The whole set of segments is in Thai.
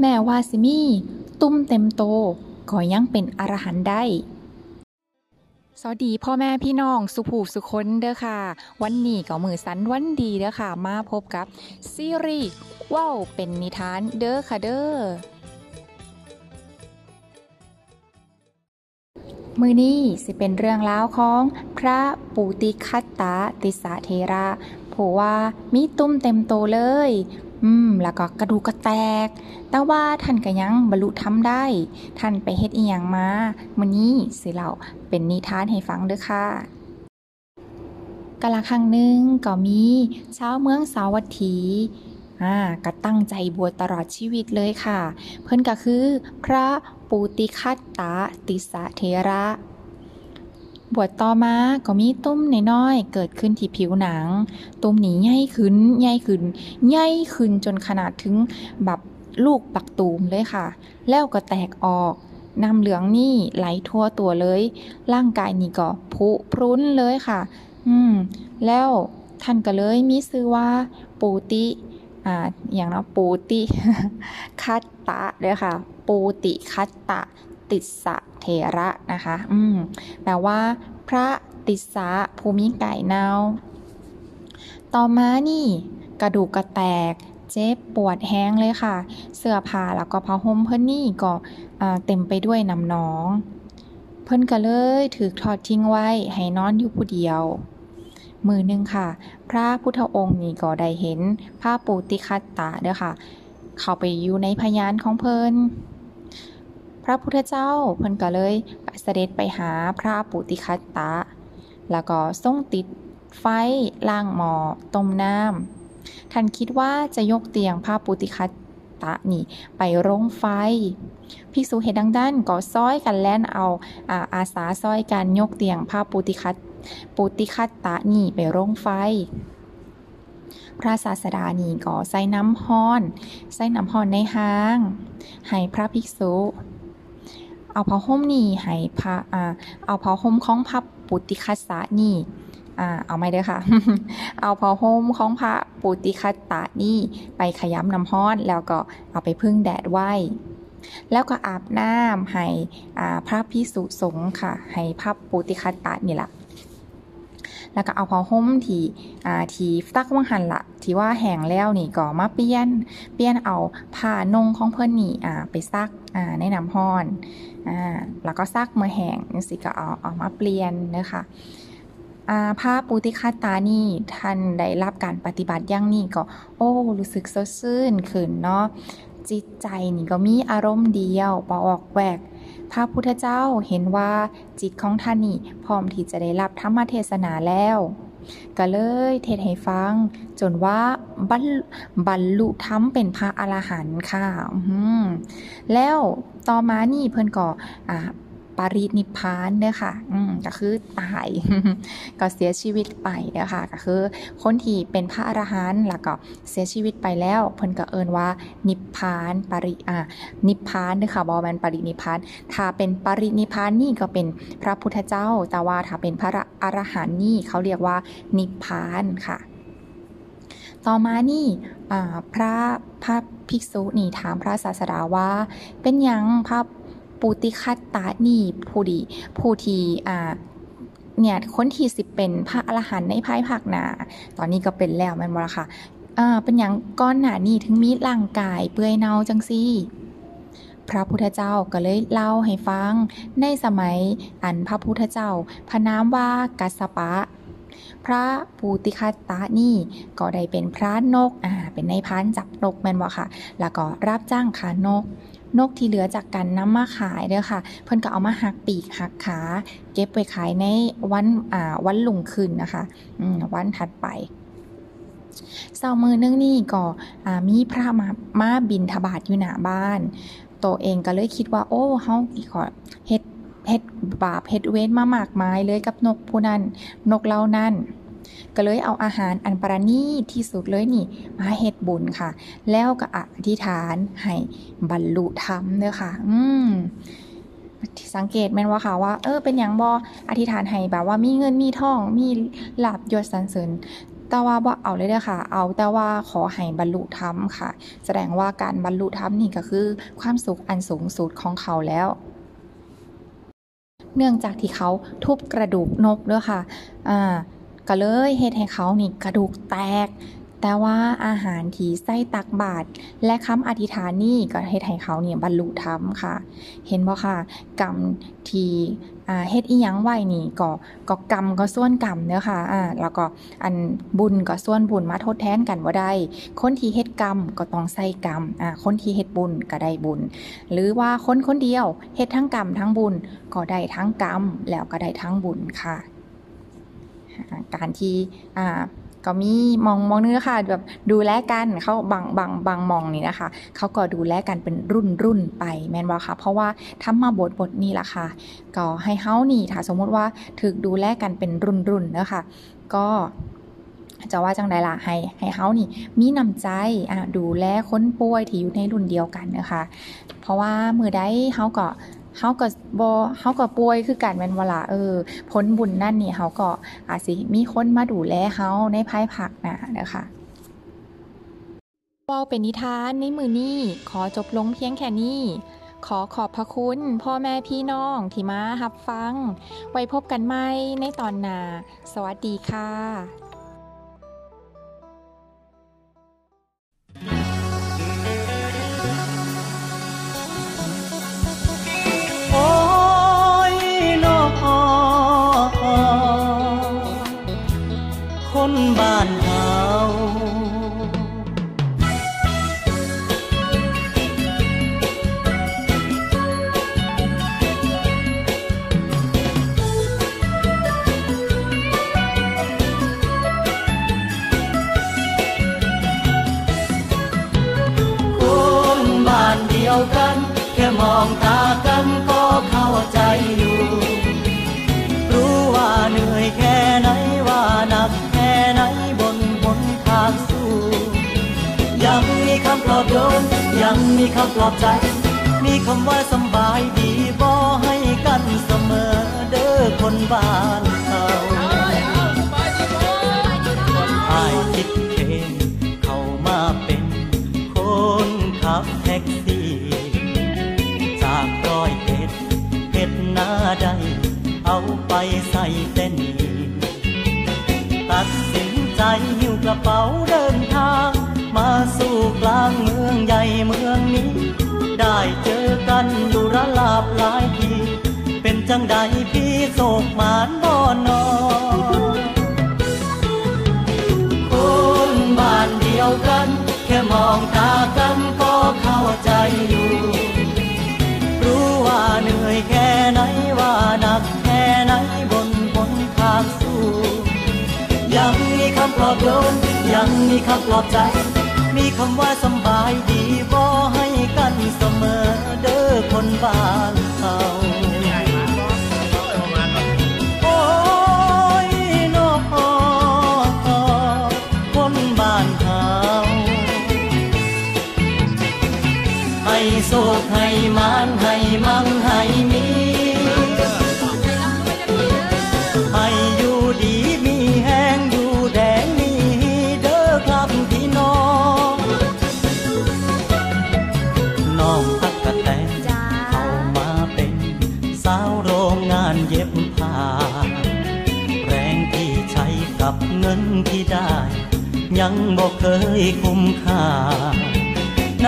แม่ว่าสิมีตุ้มเต็มโตก็ยังเป็นอรหันต์ได้สวัสดีพ่อแม่พี่น้องสุภูสุคนเด้อค่ะ วันนี้ก็มือสันวันดีเด้อค่ะ มาพบกับซีรีส์ว้าวเป็นนิทานเด้อค่ะเด้อมือนี้สิเป็นเรื่องราวของพระปูติคัตตาติสาเทระผู้ว่ามีตุ้มเต็มโตเลย อืม แล้วก็กระดูกกระแตก แต่ว่าท่านก็ยังบรรลุทำได้ ท่านไปเฮ็ดอีหยังมามื้อนี้สิเล่าเป็นนิทานให้ฟังเด้อค่ะกาละครั้งหนึ่งก็มีชาวเมืองสาวัตถีอ่าก็ตั้งใจบวชตลอดชีวิตเลยค่ะ เพิ่นก็คือ พระปูติคัตตาติสะเทระ บวชต่อมาก็มีตุ้มน้อยๆเกิดขึ้นที่ผิวหนัง ตุ้มนี้ใหญ่ขึ้นใหญ่ขึ้นใหญ่ขึ้นจนขนาดถึงแบบลูกปักตูมเลยค่ะ แล้วก็แตกออกน้ำเหลืองนี่ไหลทั่วตัวเลย ร่างกายนี่ก็พุพรุนเลยค่ะ อืม แล้วท่านก็เลยมีชื่อว่าปูติอ่าอย่างเนาะปูติคัตตะเลยค่ะ ปูติคัตตะ ติสสะ เทระนะคะ อืมแปลว่า พระติสะภูมิไก่เนาต่อมานี่ กระดูกกระแตก เจ็บปวดแห้งเลยค่ะ เสื้อผ้าแล้วก็ผ้าห่มเพิ่นนี่ก็เต็มไปด้วยน้ำนอง เพิ่นก็เลยถือทอดทิ้งไว้ให้นอนอยู่ผู้เดียว มือหนึ่งค่ะ พระพุทธองค์นี่ก็ได้เห็นพระปูติคัตตาเด้อค่ะ เข้าไปอยู่ในพยานของเพิ่น ระพุทธเจ้าเพิ่นก็เลยเสด็จไปหาพระปุติคัตตะ แล้วก็ทรงติดไฟล่างหมอต้มน้ำท่านคิดว่าจะยกเตียงพระปุติคัตตะนี่ไปร่งไฟภิกษุเห็นดังด้านก็ซ้อยกันแล่นเอาอาอาสาซ้อยกันยกเตียงพระปุติคัตปุติคัตตะนี่ไปร่งไฟ พระศาสดานี่ก็ใส่น้ำห้อน ใส่น้ำห้อนในห้าง ให้พระภิกษุ เอาผ้าห่มนี่ให้พระอ่าเอาผ้าห่มของพระปุติคัสสะนี่อ่าเอาไม่เด้อค่ะ เอาผ้าห่มของพระปุติคัสตะนี่ไปขยำน้ำฮ้อนแล้วก็เอาไปพึ่งแดดไว้แล้วก็อาบน้ำให้อ่าพระพิสุสงฆ์ค่ะ ให้พระปุติคัตตะนี่แหละ แล้วก็เอาผ้าห่มที่อ่าที่ซักวังหันละที่ว่าแห้งแล้วนี่ก็มาเปลี่ยน เปลี่ยนเอาผ้านงของเพิ่นนี่อ่าไปซักอ่าในน้ำห้อนอ่าแล้วก็ซักเมื่อแห้งนี่สิก็เอาเอามาเปลี่ยนนะคะพระปุติคาตานี่ท่านได้รับการปฏิบัติอย่างนี้ก็โอ้รู้สึกสดชื่นขึ้นเนาะจิตใจนี่ก็มีอารมณ์เดียวปออกแวก พระพุทธเจ้าเห็นว่าจิตของท่านนี่พร้อมที่จะได้รับธรรมเทศนาแล้วก็เลยเทศให้ฟัง จนว่าบรรบรรลุธรรมเป็นพระอรหันต์ค่ะแล้วต่อมานี่เพื่อนก็อ่า ปรินิพานเด้อค่ะ อืมก็คือตาย ก็เสียชีวิตไปเด้อค่ะ ก็คือคนที่เป็นพระอรหันต์แล้วก็เสียชีวิตไปแล้วเพิ่นก็เอิ้นว่า นิพพานปริอ่านิพพานเด้อค่ะบ่แม่นปรินิพพาน ถ้าเป็นปรินิพพานนี่ก็เป็นพระพุทธเจ้า แต่ว่าถ้าเป็นพระอรหันต์นี่เขาเรียกว่า นิพพานค่ะ ต่อมานี่พระพระภิกษุนี่ถามพระศาสดาว่า เป็นยังพระ ปูติคัตตานีผู้ดีผู้ที่อ่าเนี่ยคนที่สิเป็นพระอรหันต์ในภายภาคหน้าตอนนี้ก็เป็นแล้วมันบ่ละค่ะอ่าเป็นอย่างก้อนหนานี่ถึงมีร่างกายเปื่อยเน่าจังซี่พระพุทธเจ้าก็เลยเล่าให้ฟัง ในสมัยอันพระพุทธเจ้า พระนามว่ากัสปะ พระปูติคัตตานี่ก็ได้เป็นพระนกอ่าเป็นในพันจับนกแมนบ่ค่ะ แล้วก็รับจ้างขานก นกที่เหลือจากกันนำมาขายเด้อค่ะ เพิ่นก็เอามาหักปีกหักขา เก็บไปขายในวันอ่าวันลุงขึ้นนะคะอืมวันถัดไปเสามือนึงนี่ก็มีพระมามาบินทบาทอยู่หน้าบ้าน ตัวเองก็เลยคิดว่า โอ้เฮาขอเฮ็ด เฮ็ดบาปเฮ็ดเว้นมามากมายเลยกับนกผู้นั้นนกเล่านั้นก็เลยเอาอาหารอันประณีตที่สุดเลยนี่ มาเฮ็ดบุญค่ะ แล้วก็อธิษฐานให้บรรลุธรรมเด้อค่ะ อืมสังเกตแม่นว่าค่ะว่า เออเป็นอย่างบออธิษฐานให้แบบว่ามีเงินมีทองมีลาบยศสรรเสริญแต่ว่าบ่เอาเลยเด้อค่ะ เอาแต่ว่าขอให้บรรลุธรรมค่ะ แสดงว่าการบรรลุธรรมนี่ก็คือ ความสุขอันสูงสุดของเขาแล้ว เนื่องจากที่เขาทุบกระดูกนกด้วยค่ะอ่าก็เลยเหตุให้เขานี่กระดูกแตก แต่ว่าอาหารที่ใส่ตักบาตรและคำอธิษฐานนี่ก็เฮ็ดให้เขาเนี่ยบรรลุธรรมค่ะ เห็นบ่ค่ะ กรรมที่เฮ็ดอีหยังไว้นี่ก็ก็กรรมก็ส่วนกรรมเด้อค่ะอ่าแล้วก็อันบุญก็ส่วนบุญมาทดแทนกันบ่ได้ คนที่เฮ็ดกรรมก็ต้องใส่กรรมอ่าคนที่เฮ็ดบุญก็ได้บุญ หรือว่าคนคนเดียวเฮ็ดทั้งกรรมทั้งบุญก็ได้ทั้งกรรมแล้วก็ได้ทั้งบุญค่ะ การที่อ่า ก็มีมองมองนึงค่ะแบบดูแลกันเขาบางบางบางมองนี่นะคะเขาก็ดูแลกันเป็นรุ่นรุ่นไปแมนบ่ค่ะ เพราะว่าทำมาบทบทนี้ล่ะค่ะ ก็ให้เฮานี่ถ้าสมมุติว่าถึกดูแลกันเป็นรุ่นรุ่นนะค่ะก็จะว่าจังใดล่ะให้ให้เฮานี่มีน้ำใจอะดูแลคนป่วยที่อยู่ในรุ่นเดียวกันนะคะ เพราะว่ามือใดเฮาก็ เฮาก็บ่เฮาก็ป่วยคือกันแม่นบ่ล่ะเออผลบุญนั่นนี่เฮาก็อาจสิมีคนมาดูแลเฮาในภายภาคหน้าเด้อค่ะว้าเป็นนิทานในมือนี้ขอจบลงเพียงแค่นี้ขอขอบพระคุณพ่อแม่พี่น้องที่มารับฟัง ไว้พบกันใหม่ในตอนหน้า สวัสดีค่ะ คนบ้านเฮาคำปลอบโยนยังมีคำปลอบใจ มีคำว่าสบายดีบ่ให้กันเสมอเด้อคนบ้านเขาอายคิดเองเข้ามาเป็นคนขับแท็กซี่ จากร้อยเอ็ดเฮ็ดหน้าใดเอาไปใส่ กมานบ่นอคนบ้านเดียวกัน แค่มองตากันก็เข้าใจอยู่ รู้ว่าเหนื่อยแค่ไหนว่าหนักแค่ไหนบนบนทางสู้ยังมีคำปลอบโยนยังมีคำปลอบใจ มีคำว่าสบายดี มานให้มั่งให้มีให้อยู่ดีมีแห้งอยู่แดงมีเด้อครับพี่น้องน้องตักกะแตนเข้ามาเป็นสาวโรงงานเย็บผ้าแรงที่ใช้กับเงินที่ได้ ยังบอกเคยคุ้มค่า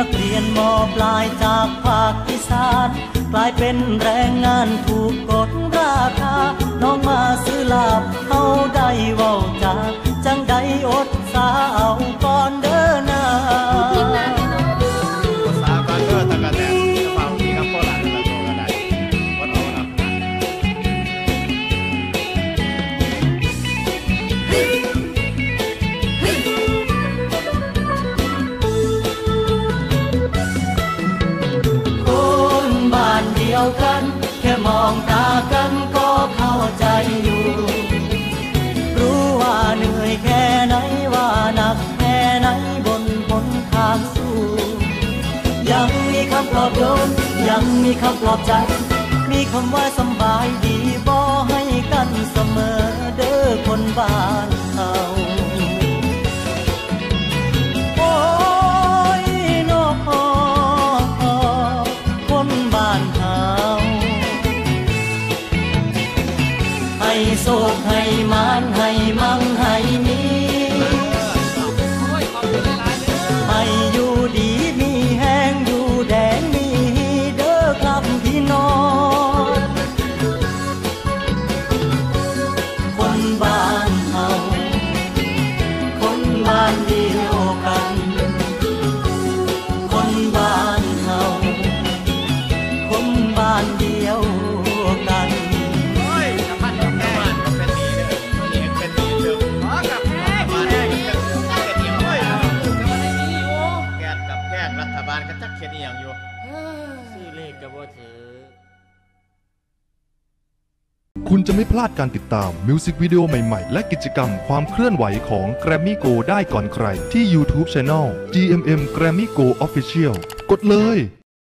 นักเรียนมอปลายจากภาคอีสานกลายเป็นแรงงานถูกกดราคา น้องมาซื้อลาบเขาได้เว้าจากจังใดอดสาเอาก่อนเดินหน้า ยังมีคำปลอบใจ มีคำว่าสบายดีบ่ให้กันเสมอเด้อคนบ้านเขา จะบ่ถือ คุณจะไม่พลาดการติดตามมิวสิกวิดีโอใหม่ ๆ และกิจกรรมความเคลื่อนไหวของ Grammy Go ได้ก่อนใครที่ YouTube Channel GMM Grammy Go Official กดเลย